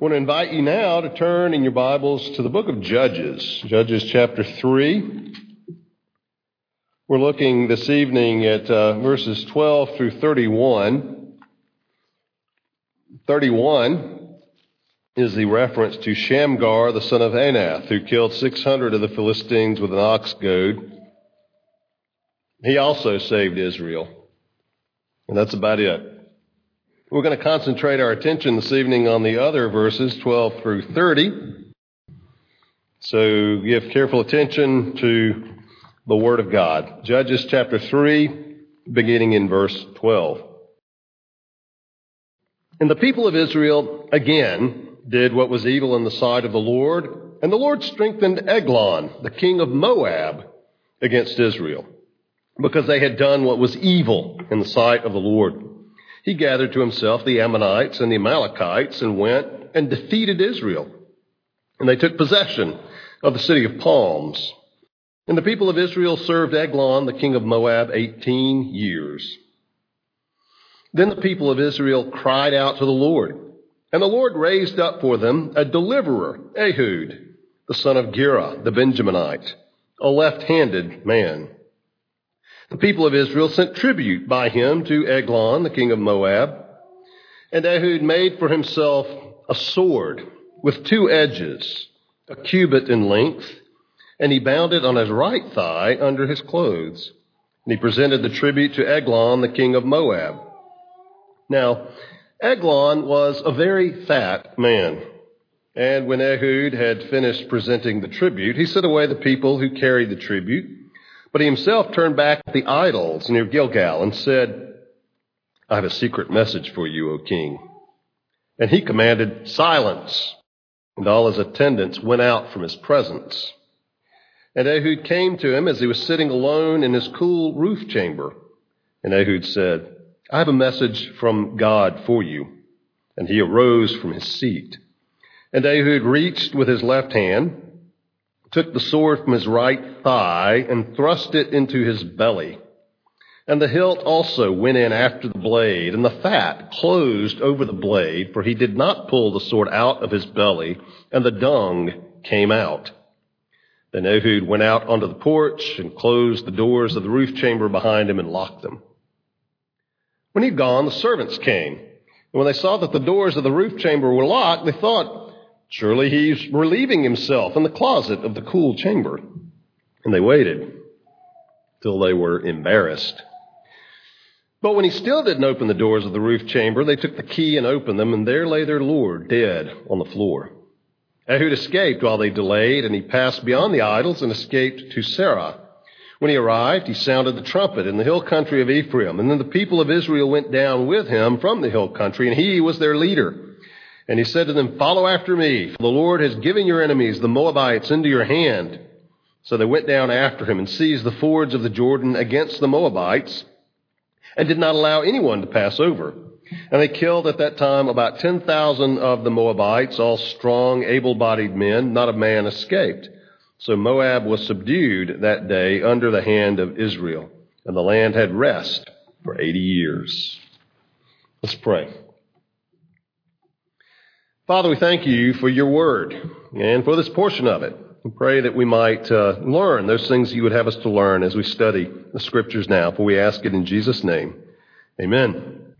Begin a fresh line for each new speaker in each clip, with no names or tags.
I want to invite you now to turn in your Bibles to the book of Judges, Judges chapter 3. We're looking this evening at uh, verses 12 through 31. 31 is the reference to Shamgar, the son of Anath, who killed 600 of the Philistines with an ox goad. He also saved Israel. And that's about it. We're going to concentrate our attention this evening on the other verses, 12 through 30. So give careful attention to the Word of God. Judges chapter 3, beginning in verse 12. And the people of Israel again did what was evil in the sight of the Lord, and the Lord strengthened Eglon, the king of Moab, against Israel, because they had done what was evil in the sight of the Lord he gathered to himself the Ammonites and the Amalekites and went and defeated Israel. And they took possession of the city of palms. And the people of Israel served Eglon, the king of Moab, 18 years. Then the people of Israel cried out to the Lord. And the Lord raised up for them a deliverer, Ehud, the son of Gera, the Benjaminite, a left handed man. The people of Israel sent tribute by him to Eglon, the king of Moab. And Ehud made for himself a sword with two edges, a cubit in length, and he bound it on his right thigh under his clothes. And he presented the tribute to Eglon, the king of Moab. Now, Eglon was a very fat man. And when Ehud had finished presenting the tribute, he sent away the people who carried the tribute but he himself turned back to the idols near Gilgal and said, I have a secret message for you, O king. And he commanded silence, and all his attendants went out from his presence. And Ehud came to him as he was sitting alone in his cool roof chamber. And Ehud said, I have a message from God for you. And he arose from his seat. And Ehud reached with his left hand took the sword from his right thigh and thrust it into his belly. And the hilt also went in after the blade, and the fat closed over the blade, for he did not pull the sword out of his belly, and the dung came out. Then Ehud went out onto the porch and closed the doors of the roof chamber behind him and locked them. When he'd gone, the servants came. And when they saw that the doors of the roof chamber were locked, they thought, Surely he's relieving himself in the closet of the cool chamber. And they waited till they were embarrassed. But when he still didn't open the doors of the roof chamber, they took the key and opened them, and there lay their Lord dead on the floor. Ehud escaped while they delayed, and he passed beyond the idols and escaped to Seirah. When he arrived, he sounded the trumpet in the hill country of Ephraim, and then the people of Israel went down with him from the hill country, and he was their leader. And he said to them, Follow after me, for the Lord has given your enemies, the Moabites, into your hand. So they went down after him and seized the fords of the Jordan against the Moabites and did not allow anyone to pass over. And they killed at that time about 10,000 of the Moabites, all strong, able bodied men. Not a man escaped. So Moab was subdued that day under the hand of Israel, and the land had rest for 80 years. Let's pray. Father, we thank you for your word and for this portion of it. We pray that we might uh, learn those things you would have us to learn as we study the scriptures now, for we ask it in Jesus' name. Amen.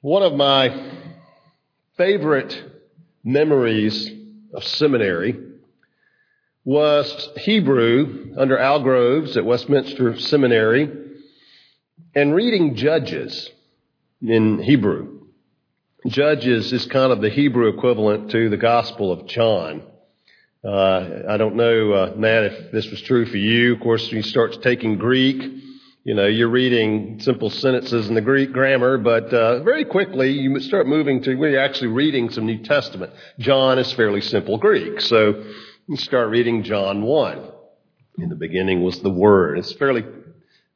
One of my favorite memories of seminary was Hebrew under Al Groves at Westminster Seminary and reading Judges in Hebrew. Judges is kind of the Hebrew equivalent to the Gospel of John. Uh, I don't know, uh, Matt, if this was true for you. Of course, you start taking Greek you know, you're reading simple sentences in the Greek grammar, but uh, very quickly you start moving to where you're actually reading some New Testament. John is fairly simple Greek, so you start reading John 1. In the beginning was the Word. It's fairly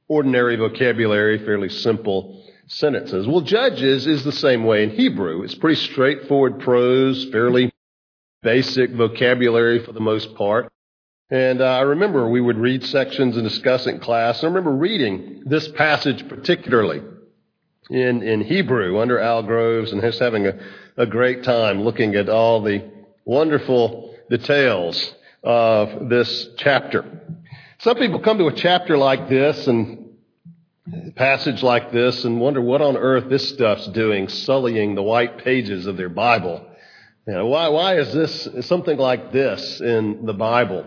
ordinary vocabulary, fairly simple sentences. Well, Judges is the same way in Hebrew. It's pretty straightforward prose, fairly basic vocabulary for the most part. And uh, I remember we would read sections and discuss in class. I remember reading this passage particularly in, in Hebrew under Al Groves and just having a, a great time looking at all the wonderful details of this chapter. Some people come to a chapter like this and passage like this and wonder what on earth this stuff's doing, sullying the white pages of their Bible. You know, why, why is this something like this in the Bible?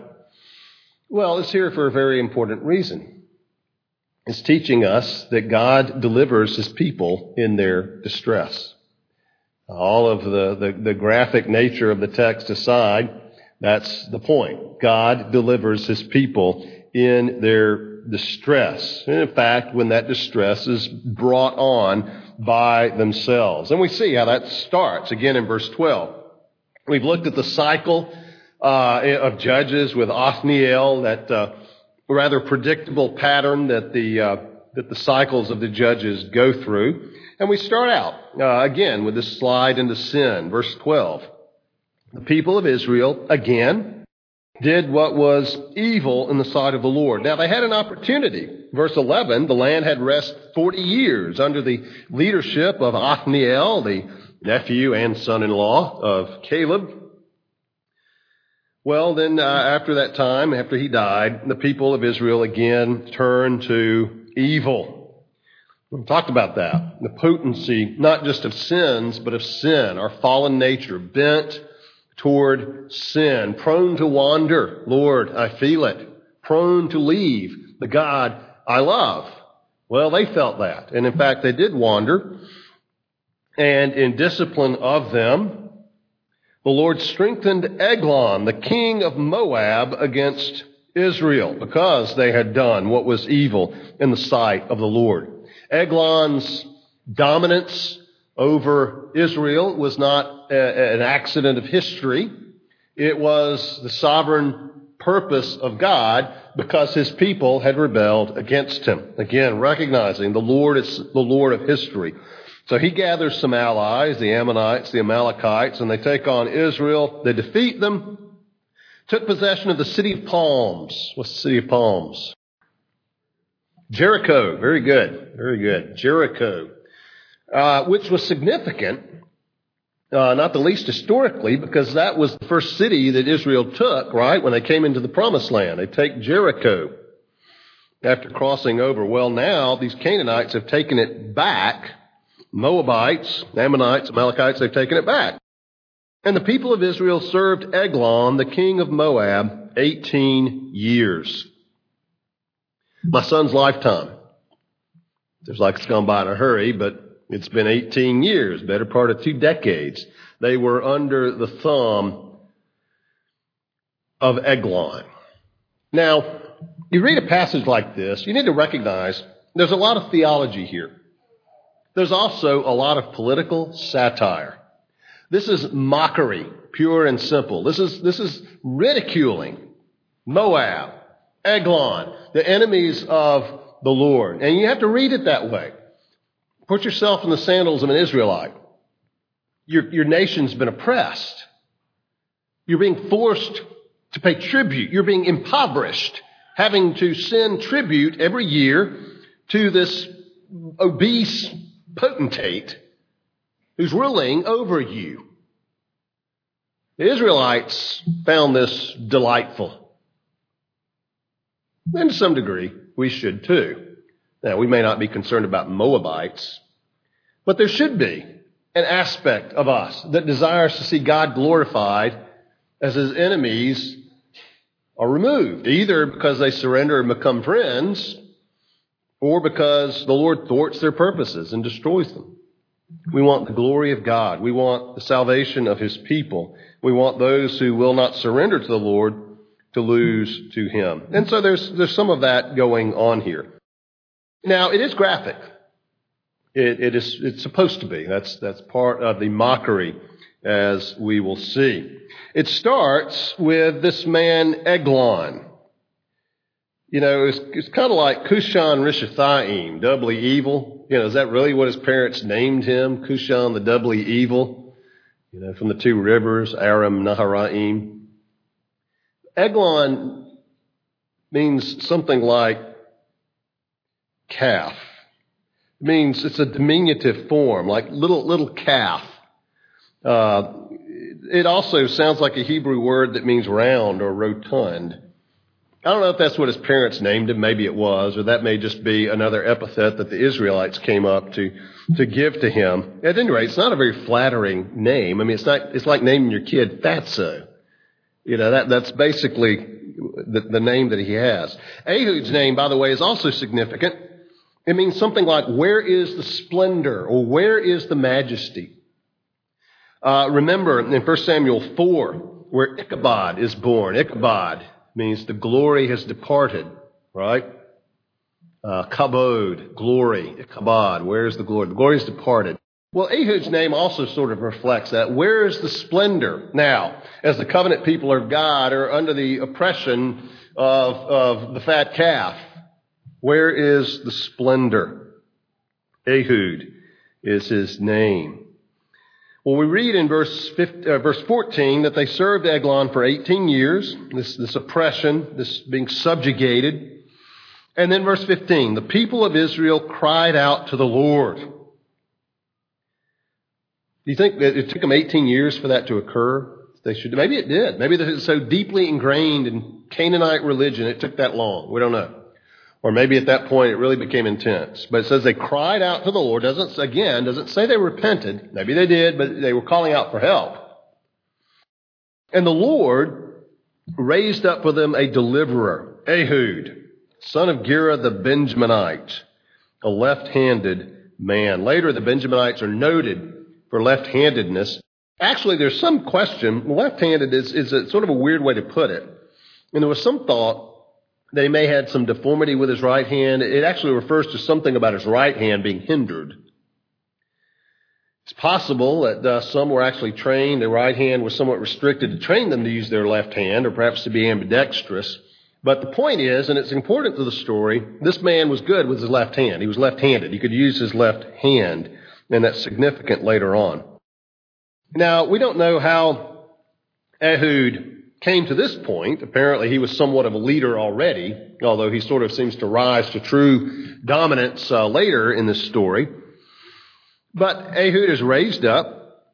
Well, it's here for a very important reason. It's teaching us that God delivers his people in their distress. All of the, the, the, graphic nature of the text aside, that's the point. God delivers his people in their distress. And in fact, when that distress is brought on by themselves. And we see how that starts again in verse 12. We've looked at the cycle uh, of Judges with Othniel, that uh, rather predictable pattern that the uh, that the cycles of the judges go through. And we start out uh, again with this slide into sin, verse 12. The people of Israel again did what was evil in the sight of the Lord. Now they had an opportunity. Verse 11, the land had rest 40 years under the leadership of Othniel, the nephew and son-in-law of Caleb. Well, then, uh, after that time, after he died, the people of Israel again turned to evil. We've talked about that. The potency, not just of sins, but of sin, our fallen nature, bent toward sin, prone to wander. Lord, I feel it. Prone to leave the God I love. Well, they felt that. And in fact, they did wander. And in discipline of them, the Lord strengthened Eglon, the king of Moab, against Israel because they had done what was evil in the sight of the Lord. Eglon's dominance over Israel was not a, an accident of history. It was the sovereign purpose of God because his people had rebelled against him. Again, recognizing the Lord is the Lord of history. So he gathers some allies, the Ammonites, the Amalekites, and they take on Israel. They defeat them, took possession of the city of palms. What's the city of palms? Jericho. Very good. Very good. Jericho. Uh, which was significant, uh, not the least historically, because that was the first city that Israel took, right, when they came into the promised land. They take Jericho after crossing over. Well, now these Canaanites have taken it back Moabites, Ammonites, Amalekites, they've taken it back. And the people of Israel served Eglon, the king of Moab, 18 years. My son's lifetime. Seems like it's gone by in a hurry, but it's been 18 years, better part of two decades. They were under the thumb of Eglon. Now, you read a passage like this, you need to recognize there's a lot of theology here. There's also a lot of political satire. This is mockery, pure and simple. This is, this is ridiculing Moab, Eglon, the enemies of the Lord. And you have to read it that way. Put yourself in the sandals of an Israelite. Your, your nation's been oppressed. You're being forced to pay tribute. You're being impoverished, having to send tribute every year to this obese potentate who's ruling over you. The Israelites found this delightful. And to some degree, we should too. Now, we may not be concerned about Moabites, but there should be an aspect of us that desires to see God glorified as his enemies are removed, either because they surrender and become friends, or because the Lord thwarts their purposes and destroys them. We want the glory of God. We want the salvation of His people. We want those who will not surrender to the Lord to lose to Him. And so there's, there's some of that going on here. Now, it is graphic. It, it is, it's supposed to be. That's, that's part of the mockery, as we will see. It starts with this man, Eglon. You know, it's, it's kind of like Kushan Rishathaim, doubly evil. You know, is that really what his parents named him? Kushan the doubly evil? You know, from the two rivers, Aram, Naharaim. Eglon means something like calf. It means it's a diminutive form, like little, little calf. Uh, it also sounds like a Hebrew word that means round or rotund. I don't know if that's what his parents named him. Maybe it was, or that may just be another epithet that the Israelites came up to, to give to him. At any rate, it's not a very flattering name. I mean, it's not, it's like naming your kid Fatso. You know, that, that's basically the, the name that he has. Ehud's name, by the way, is also significant. It means something like, where is the splendor or where is the majesty? Uh, remember in 1 Samuel 4, where Ichabod is born. Ichabod means the glory has departed, right? Uh, kabod, glory. Ichabod, where is the glory? The glory has departed. Well, Ehud's name also sort of reflects that. Where is the splendor? Now, as the covenant people of God are under the oppression of, of the fat calf, where is the splendor? Ehud is his name. Well, we read in verse, 15, uh, verse 14 that they served Eglon for 18 years, this, this oppression, this being subjugated. And then verse 15, the people of Israel cried out to the Lord. Do you think that it took them 18 years for that to occur? They should, maybe it did. Maybe it's so deeply ingrained in Canaanite religion it took that long. We don't know. Or maybe at that point it really became intense. But it says they cried out to the Lord. Doesn't, again, doesn't say they repented. Maybe they did, but they were calling out for help. And the Lord raised up for them a deliverer, Ehud, son of Gera the Benjaminite, a left-handed man. Later, the Benjaminites are noted for left-handedness. Actually, there's some question. Left-handed is, is a, sort of a weird way to put it. And there was some thought that he may had some deformity with his right hand. It actually refers to something about his right hand being hindered. It's possible that uh, some were actually trained, their right hand was somewhat restricted to train them to use their left hand or perhaps to be ambidextrous. But the point is, and it's important to the story, this man was good with his left hand. He was left handed. He could use his left hand, and that's significant later on. Now, we don't know how Ehud came to this point. Apparently, he was somewhat of a leader already, although he sort of seems to rise to true dominance uh, later in this story. But Ehud is raised up,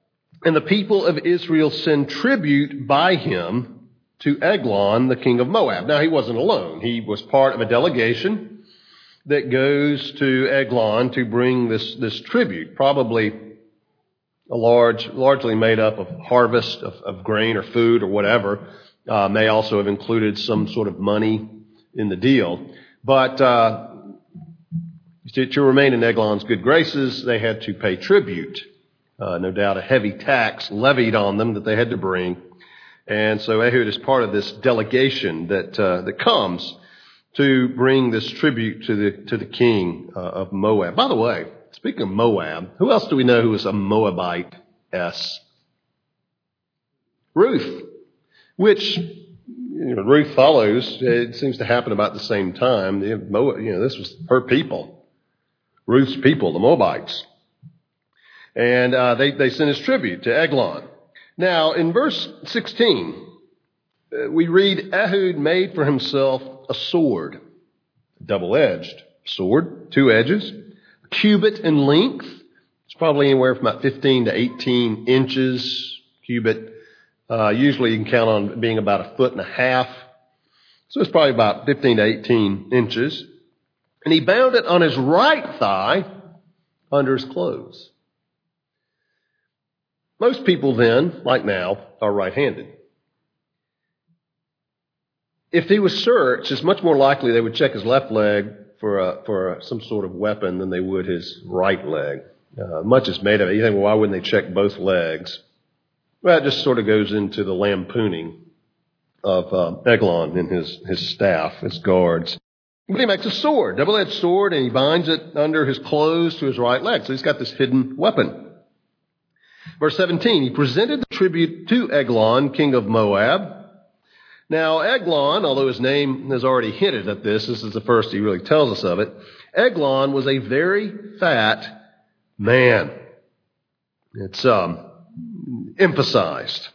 and the people of Israel send tribute by him to Eglon, the king of Moab. Now, he wasn't alone. He was part of a delegation that goes to Eglon to bring this, this tribute, probably large, largely made up of harvest of, of grain or food or whatever. Uh, may also have included some sort of money in the deal. But uh, to, remain in Eglon's good graces, they had to pay tribute. Uh, no doubt a heavy tax levied on them that they had to bring. And so Ehud is part of this delegation that, uh, that comes to bring this tribute to the, to the king uh, of Moab. By the way, Speaking of Moab, who else do we know who is a Moabite S? Ruth, which you know, Ruth follows. It seems to happen about the same time. You know, this was her people, Ruth's people, the Moabites, and uh, they they sent his tribute to Eglon. Now, in verse 16, uh, we read Ehud made for himself a sword, double edged sword, two edges cubit in length. It's probably anywhere from about 15 to 18 inches cubit. Uh, usually you can count on being about a foot and a half. So it's probably about 15 to 18 inches. And he bound it on his right thigh under his clothes. Most people then, like now, are right-handed. If he was searched, it's much more likely they would check his left leg for a, for some sort of weapon than they would his right leg. Uh, much is made of it. You think, well, why wouldn't they check both legs? Well, it just sort of goes into the lampooning of uh, Eglon and his, his staff, his guards. But he makes a sword, double-edged sword, and he binds it under his clothes to his right leg. So he's got this hidden weapon. Verse 17, he presented the tribute to Eglon, king of Moab. Now, Eglon, although his name has already hinted at this, this is the first he really tells us of it. Eglon was a very fat man. It's um, emphasized.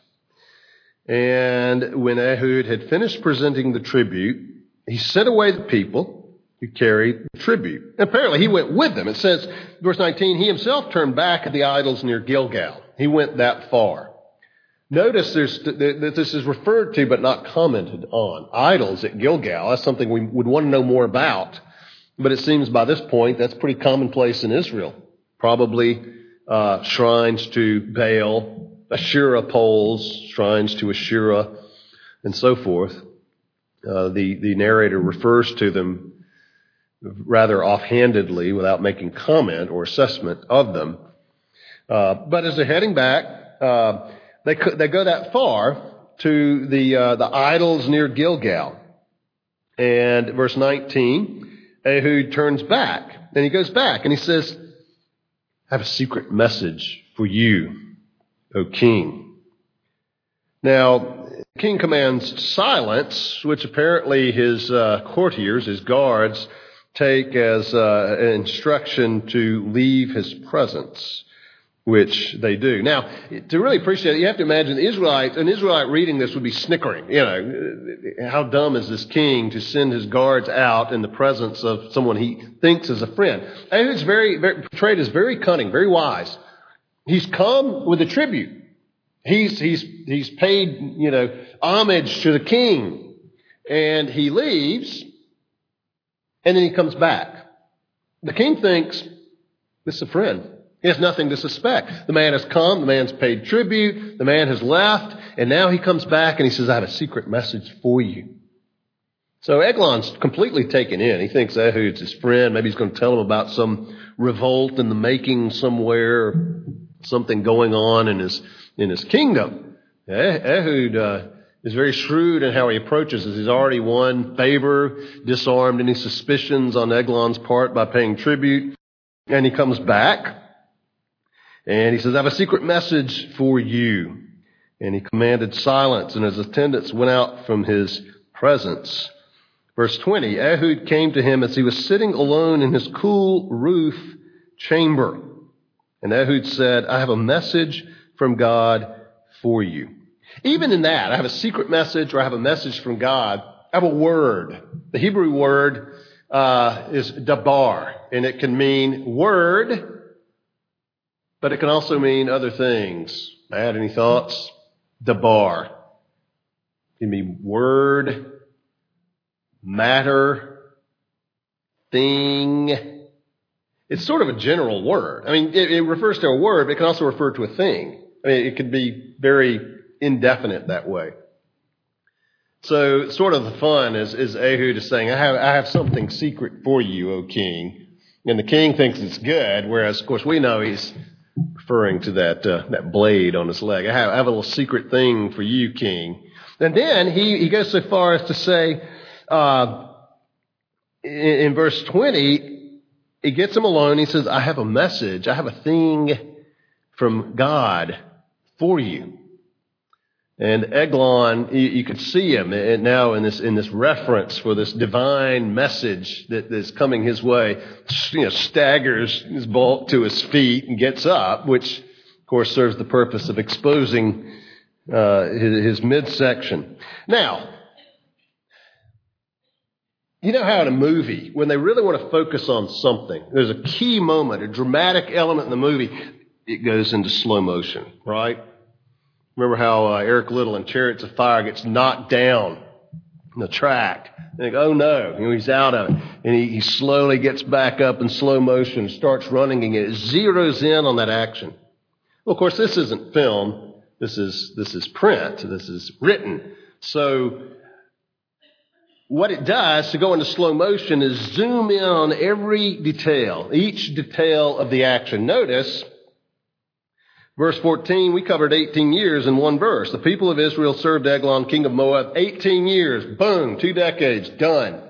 And when Ehud had finished presenting the tribute, he sent away the people who carried the tribute. And apparently he went with them. It says, verse 19, he himself turned back at the idols near Gilgal. He went that far. Notice that this is referred to but not commented on. Idols at Gilgal, that's something we would want to know more about. But it seems by this point that's pretty commonplace in Israel. Probably uh, shrines to Baal, Asherah poles, shrines to Asherah, and so forth. Uh, the, the narrator refers to them rather offhandedly without making comment or assessment of them. Uh, but as they're heading back, uh, they, they go that far to the, uh, the idols near Gilgal. And verse 19, Ehud turns back. And he goes back and he says, I have a secret message for you, O king. Now, the king commands silence, which apparently his uh, courtiers, his guards, take as uh, an instruction to leave his presence which they do. Now, to really appreciate it, you have to imagine the Israelites, an Israelite reading this would be snickering. You know, how dumb is this king to send his guards out in the presence of someone he thinks is a friend? And it's very, very portrayed as very cunning, very wise. He's come with a tribute. He's, he's, he's paid, you know, homage to the king. And he leaves, and then he comes back. The king thinks, this is a friend. He has nothing to suspect. The man has come, the man's paid tribute, the man has left, and now he comes back and he says, I have a secret message for you. So Eglon's completely taken in. He thinks Ehud's his friend. Maybe he's going to tell him about some revolt in the making somewhere, something going on in his, in his kingdom. Ehud uh, is very shrewd in how he approaches this. He's already won favor, disarmed any suspicions on Eglon's part by paying tribute. And he comes back and he says, I have a secret message for you. And he commanded silence, and his attendants went out from his presence. Verse 20 Ehud came to him as he was sitting alone in his cool roof chamber. And Ehud said, I have a message from God for you. Even in that, I have a secret message or I have a message from God. I have a word. The Hebrew word uh, is dabar, and it can mean word but it can also mean other things. Matt, any thoughts? Dabar. It can mean word, matter, thing. It's sort of a general word. I mean, it, it refers to a word, but it can also refer to a thing. I mean, it could be very indefinite that way. So, sort of the fun is, is Ehud is saying, I have, I have something secret for you, O king. And the king thinks it's good, whereas, of course, we know he's referring to that uh, that blade on his leg. I have, I have, a little secret thing for you, King. And then he, he goes so far as to say, uh, in, in verse 20, he gets him alone. He says, I have a message. I have a thing from God for you. And Eglon, you, could see him now in this, in this reference for this divine message that is coming his way, you know, staggers his bulk to his feet and gets up, which, of course, serves the purpose of exposing uh, his midsection. Now, you know how in a movie, when they really want to focus on something, there's a key moment, a dramatic element in the movie, it goes into slow motion, right? Remember how uh, Eric Liddell in Chariots of Fire gets knocked down in the track. And go, oh no, you know, he's out of it. And he, he slowly gets back up in slow motion, starts running again. It zeroes in on that action. Well, of course, this isn't film. This is, this is print. This is written. So what it does to go into slow motion is zoom in on every detail, each detail of the action. Notice Verse 14, we covered 18 years in one verse. The people of Israel served Eglon, king of Moab, 18 years. Boom, two decades, done.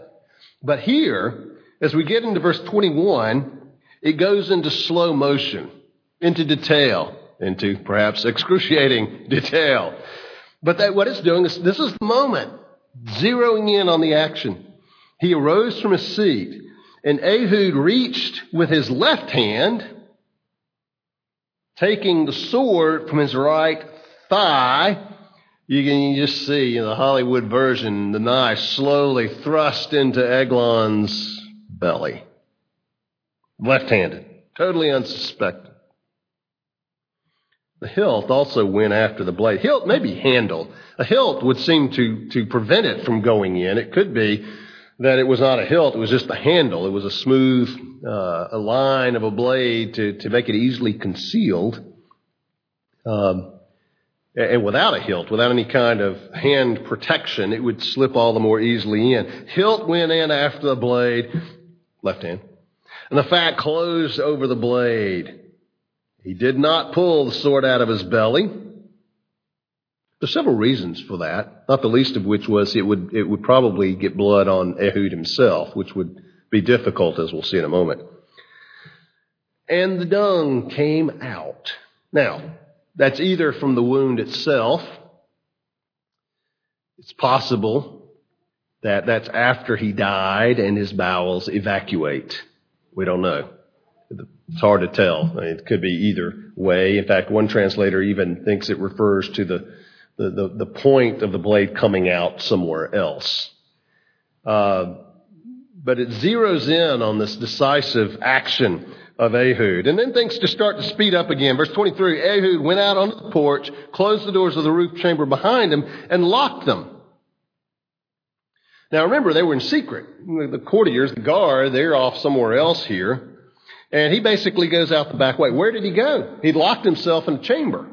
But here, as we get into verse 21, it goes into slow motion, into detail, into perhaps excruciating detail. But that, what it's doing is this is the moment, zeroing in on the action. He arose from his seat, and Ehud reached with his left hand, taking the sword from his right thigh. You can just see in the Hollywood version the knife slowly thrust into Eglon's belly. Left handed, totally unsuspected. The hilt also went after the blade. Hilt, maybe handle. A hilt would seem to, to prevent it from going in. It could be that it was not a hilt, it was just the handle. It was a smooth uh, a line of a blade to, to make it easily concealed. Um, and without a hilt, without any kind of hand protection, it would slip all the more easily in. Hilt went in after the blade, left hand, and the fat closed over the blade. He did not pull the sword out of his belly. There's several reasons for that, not the least of which was it would, it would probably get blood on Ehud himself, which would be difficult, as we'll see in a moment. And the dung came out. Now, that's either from the wound itself. It's possible that that's after he died and his bowels evacuate. We don't know. It's hard to tell. It could be either way. In fact, one translator even thinks it refers to the, the, point of the blade coming out somewhere else. Uh, but it zeroes in on this decisive action of Ehud. And then things just start to speed up again. Verse 23, Ehud went out onto the porch, closed the doors of the roof chamber behind him, and locked them. Now remember, they were in secret. The courtiers, the guard, they're off somewhere else here. And he basically goes out the back way. Where did he go? He locked himself in a chamber.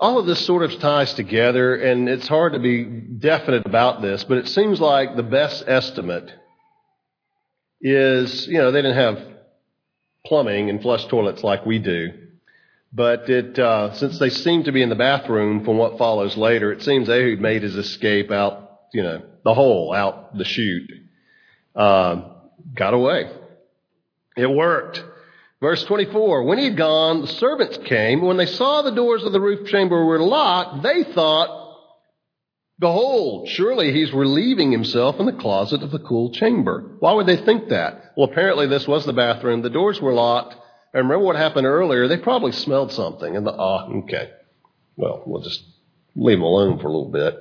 All of this sort of ties together, and it's hard to be definite about this, but it seems like the best estimate is, you know, they didn't have plumbing and flush toilets like we do. But it, uh, since they seem to be in the bathroom from what follows later, it seems Ehud made his escape out, you know, the hole, out the chute uh, got away. It worked. Verse 24, when he had gone, the servants came. When they saw the doors of the roof chamber were locked, they thought, Behold, surely he's relieving himself in the closet of the cool chamber. Why would they think that? Well, apparently this was the bathroom. The doors were locked. And remember what happened earlier? They probably smelled something. And the, ah, okay. Well, we'll just leave them alone for a little bit.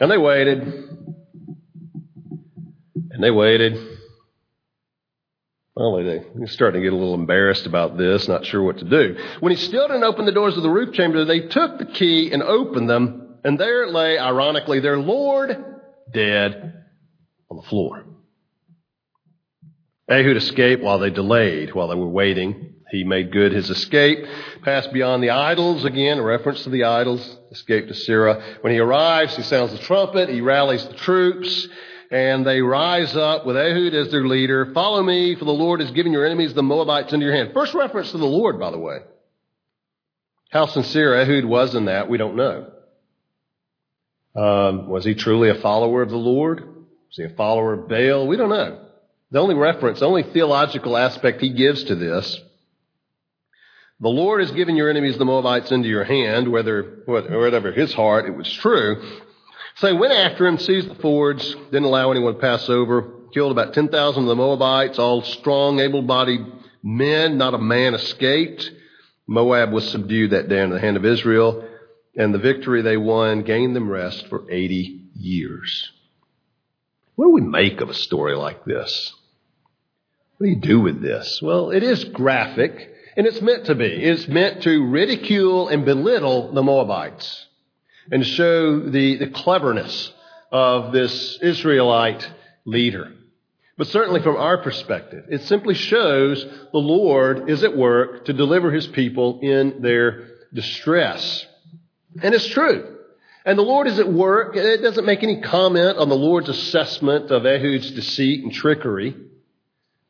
And they waited. And they waited. Finally, they starting to get a little embarrassed about this, not sure what to do. When he still didn't open the doors of the roof chamber, they took the key and opened them, and there lay, ironically, their Lord dead on the floor. Ehud escaped while they delayed, while they were waiting. He made good his escape, passed beyond the idols, again, a reference to the idols, escaped to Seirah. When he arrives, he sounds the trumpet, he rallies the troops, and they rise up with Ehud as their leader. Follow me, for the Lord has given your enemies, the Moabites, into your hand. First reference to the Lord, by the way. How sincere Ehud was in that, we don't know. Um, was he truly a follower of the Lord? Was he a follower of Baal? We don't know. The only reference, the only theological aspect he gives to this the Lord has given your enemies, the Moabites, into your hand, whether, whatever his heart, it was true. So they went after him, seized the fords, didn't allow anyone to pass over, killed about 10,000 of the Moabites, all strong, able-bodied men. Not a man escaped. Moab was subdued that day in the hand of Israel, and the victory they won gained them rest for 80 years. What do we make of a story like this? What do you do with this? Well, it is graphic, and it's meant to be. It's meant to ridicule and belittle the Moabites and show the, the cleverness of this Israelite leader. But certainly from our perspective, it simply shows the Lord is at work to deliver his people in their distress. And it's true. And the Lord is at work. It doesn't make any comment on the Lord's assessment of Ehud's deceit and trickery.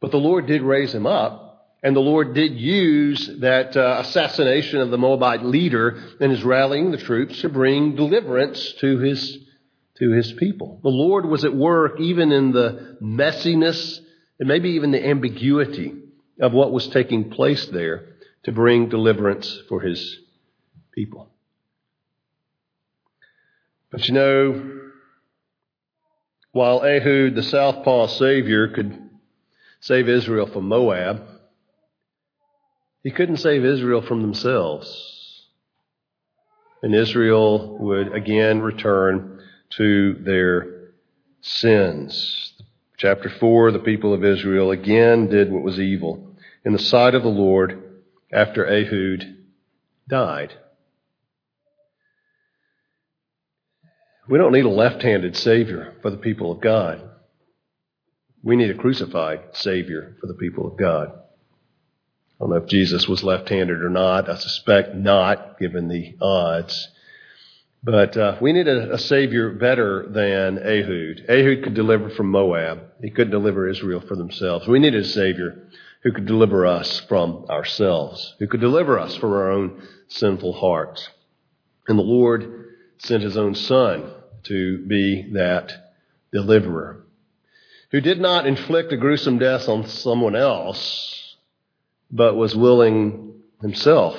But the Lord did raise him up. And the Lord did use that uh, assassination of the Moabite leader in his rallying the troops to bring deliverance to his to his people. The Lord was at work even in the messiness and maybe even the ambiguity of what was taking place there to bring deliverance for his people. But you know, while Ehud, the southpaw savior, could save Israel from Moab, he couldn't save Israel from themselves. And Israel would again return to their sins. Chapter 4 the people of Israel again did what was evil in the sight of the Lord after Ehud died. We don't need a left handed Savior for the people of God. We need a crucified Savior for the people of God. I don't know if Jesus was left handed or not. I suspect not, given the odds. But uh, we need a, a, Savior better than Ehud. Ehud could deliver from Moab, he couldn't deliver Israel for themselves. We needed a Savior who could deliver us from ourselves, who could deliver us from our own sinful hearts. And the Lord sent his own son to be that deliverer, who did not inflict a gruesome death on someone else, but was willing himself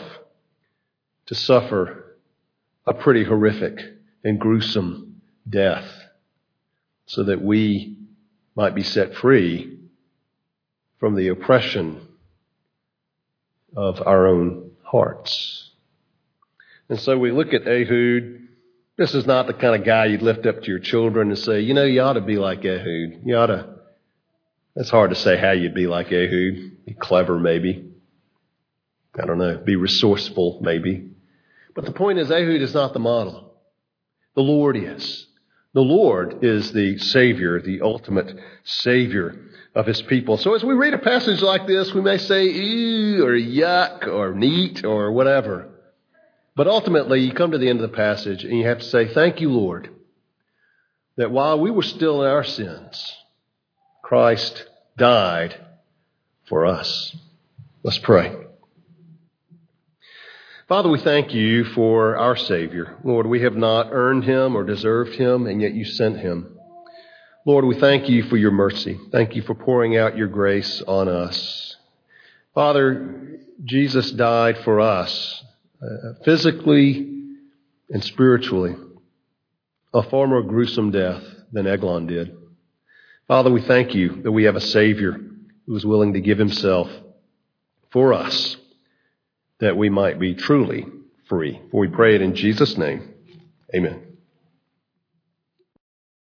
to suffer a pretty horrific and gruesome death so that we might be set free from the oppression of our own hearts. And so we look at Ehud this is not the kind of guy you'd lift up to your children and say, you know, you ought to be like Ehud. You ought to. It's hard to say how you'd be like Ehud. Be clever, maybe. I don't know. Be resourceful, maybe. But the point is, Ehud is not the model. The Lord is. The Lord is the Savior, the ultimate Savior of His people. So as we read a passage like this, we may say, ew, or yuck, or neat, or whatever. But ultimately, you come to the end of the passage and you have to say, Thank you, Lord, that while we were still in our sins, Christ died for us. Let's pray. Father, we thank you for our Savior. Lord, we have not earned him or deserved him, and yet you sent him. Lord, we thank you for your mercy. Thank you for pouring out your grace on us. Father, Jesus died for us uh, physically and spiritually, a far more gruesome death than Eglon did. Father, we thank you that we have a Savior who is willing to give himself for us that we might be truly free. For we pray it in Jesus' name. Amen.